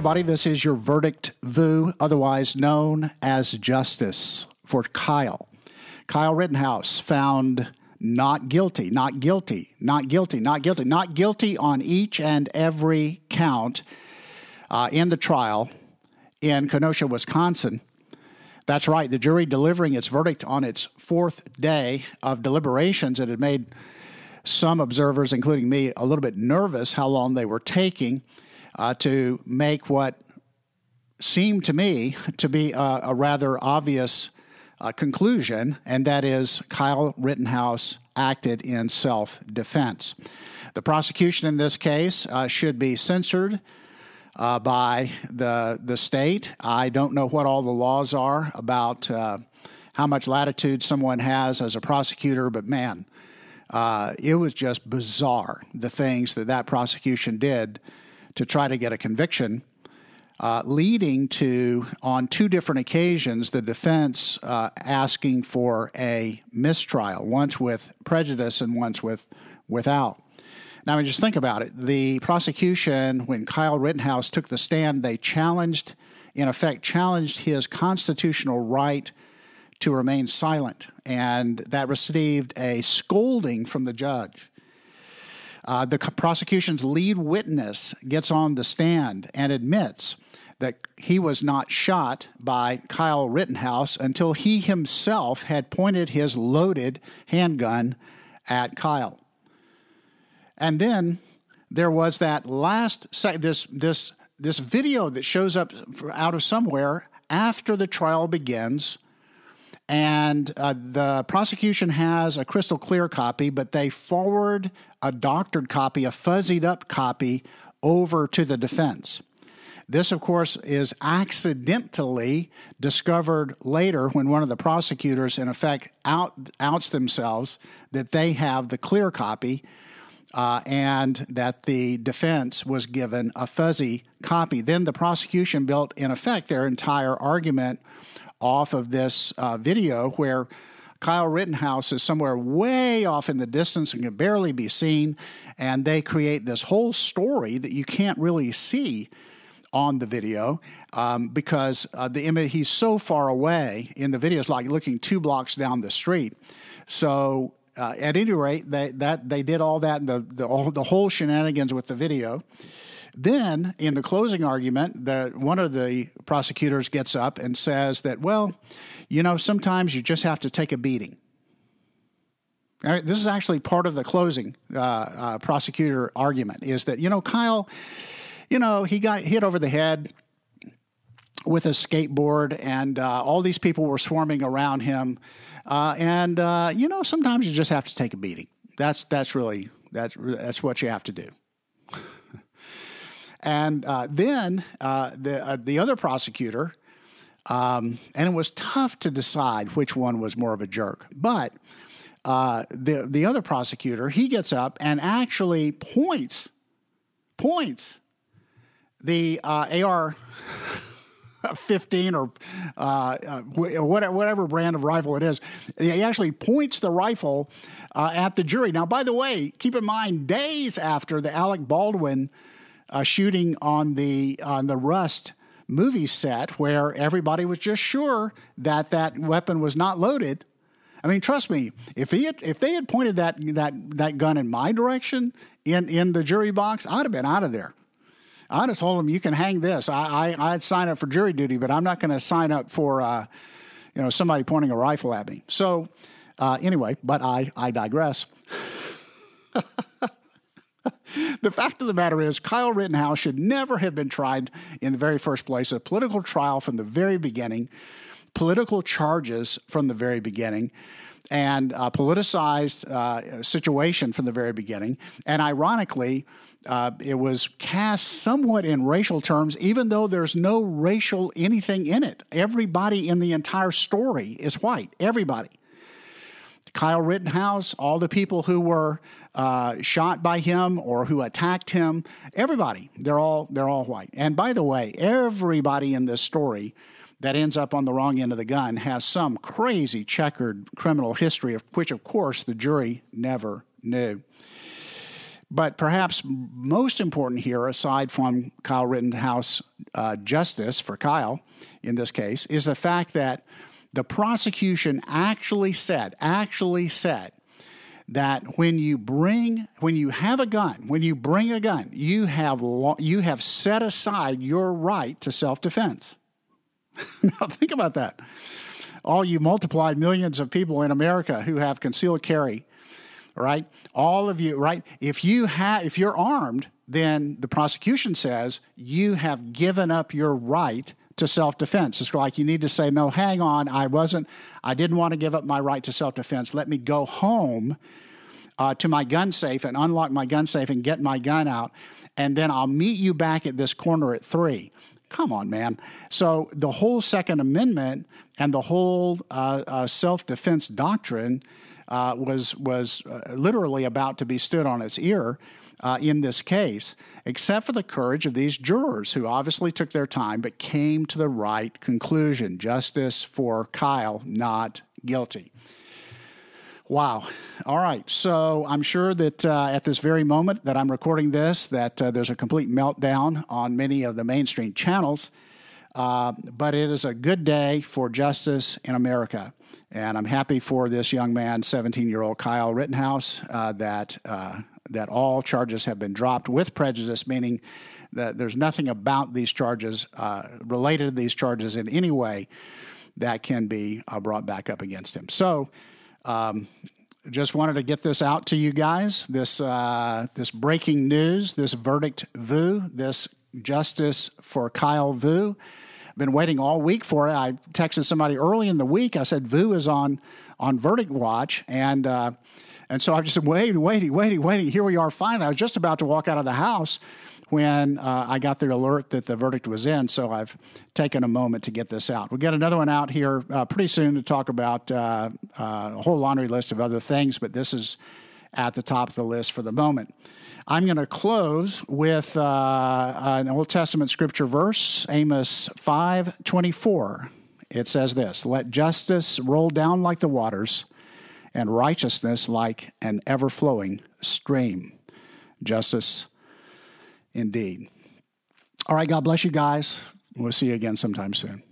everybody. This is your verdict VU, otherwise known as justice for Kyle. Kyle Rittenhouse found not guilty, not guilty, not guilty, not guilty, not guilty on each and every count uh, in the trial in Kenosha, Wisconsin. That's right, the jury delivering its verdict on its fourth day of deliberations. It had made some observers, including me, a little bit nervous how long they were taking uh, to make what seemed to me to be a, a rather obvious uh, conclusion, and that is Kyle Rittenhouse acted in self defense. The prosecution in this case uh, should be censored uh, by the, the state. I don't know what all the laws are about uh, how much latitude someone has as a prosecutor, but man, uh, it was just bizarre the things that that prosecution did to try to get a conviction uh, leading to, on two different occasions, the defense uh, asking for a mistrial, once with prejudice and once with without. Now, I mean, just think about it. The prosecution, when Kyle Rittenhouse took the stand, they challenged, in effect, challenged his constitutional right to remain silent, and that received a scolding from the judge. Uh, the prosecution's lead witness gets on the stand and admits that he was not shot by Kyle Rittenhouse until he himself had pointed his loaded handgun at Kyle. And then there was that last this this this video that shows up out of somewhere after the trial begins and uh, the prosecution has a crystal clear copy, but they forward a doctored copy, a fuzzied up copy, over to the defense. This, of course, is accidentally discovered later when one of the prosecutors, in effect, out, outs themselves that they have the clear copy uh, and that the defense was given a fuzzy copy. Then the prosecution built, in effect, their entire argument off of this uh, video where Kyle Rittenhouse is somewhere way off in the distance and can barely be seen. And they create this whole story that you can't really see on the video um, because uh, the image he's so far away in the video. It's like looking two blocks down the street. So uh, at any rate, they, that they did all that, the the, all, the whole shenanigans with the video. Then, in the closing argument, the, one of the prosecutors gets up and says that, well, you know, sometimes you just have to take a beating. Right, this is actually part of the closing uh, uh, prosecutor argument is that, you know, Kyle, you know, he got hit over the head with a skateboard, and uh, all these people were swarming around him. Uh, and, uh, you know, sometimes you just have to take a beating. That's, that's really, that's, that's what you have to do. And uh, then uh, the uh, the other prosecutor, um, and it was tough to decide which one was more of a jerk, but. Uh, the the other prosecutor he gets up and actually points points the uh, AR 15 or uh, whatever brand of rifle it is. He actually points the rifle at the jury. Now, by the way, keep in mind, days after the Alec Baldwin uh, shooting on the on the Rust movie set where everybody was just sure that that weapon was not loaded. I mean, trust me, if he had, if they had pointed that that that gun in my direction in in the jury box, I'd have been out of there. I'd have told them, "You can hang this." I, I would sign up for jury duty, but I'm not going to sign up for uh, you know somebody pointing a rifle at me. So uh, anyway, but I I digress. the fact of the matter is, Kyle Rittenhouse should never have been tried in the very first place. A political trial from the very beginning, political charges from the very beginning, and a politicized uh, situation from the very beginning. And ironically, uh, it was cast somewhat in racial terms, even though there's no racial anything in it. Everybody in the entire story is white. Everybody. Kyle Rittenhouse, all the people who were uh, shot by him or who attacked him, everybody, they're all they're all white. And by the way, everybody in this story that ends up on the wrong end of the gun has some crazy checkered criminal history, of which, of course, the jury never knew. But perhaps most important here, aside from Kyle Rittenhouse uh, justice for Kyle in this case, is the fact that the prosecution actually said, actually said, that when you bring when you have a gun when you bring a gun you have lo- you have set aside your right to self-defense. Now think about that. All you multiplied millions of people in america who have concealed carry right? All of you right? If you have if you're armed then the prosecution says you have given up your right to self defense. It's like you need to say, no, hang on, I wasn't, I didn't want to give up my right to self defense. Let me go home uh, to my gun safe and unlock my gun safe and get my gun out. And then I'll meet you back at this corner at three. Come on, man. So the whole Second Amendment and the whole uh, uh, self defense doctrine uh, was, was uh, literally about to be stood on its ear uh, in this case, except for the courage of these jurors who obviously took their time but came to the right conclusion justice for Kyle, not guilty. Wow. All right. So I'm sure that uh, at this very moment that I'm recording this, that uh, there's a complete meltdown on many of the mainstream channels. Uh, but it is a good day for justice in America. And I'm happy for this young man, 17 year old Kyle Rittenhouse, uh, that uh, that all charges have been dropped with prejudice, meaning that there's nothing about these charges uh, related to these charges in any way that can be uh, brought back up against him. So, um, just wanted to get this out to you guys. This uh, this breaking news, this verdict vu, this justice for Kyle Vu. Been waiting all week for it. I texted somebody early in the week. I said Vu is on on verdict watch, and uh, and so I just said, waiting, waiting, waiting, waiting. Here we are finally. I was just about to walk out of the house when uh, I got the alert that the verdict was in. So I've taken a moment to get this out. We'll get another one out here uh, pretty soon to talk about uh, uh a whole laundry list of other things, but this is at the top of the list for the moment. I'm going to close with uh, an Old Testament scripture verse, Amos 5:24. It says this: "Let justice roll down like the waters." And righteousness like an ever flowing stream. Justice indeed. All right, God bless you guys. We'll see you again sometime soon.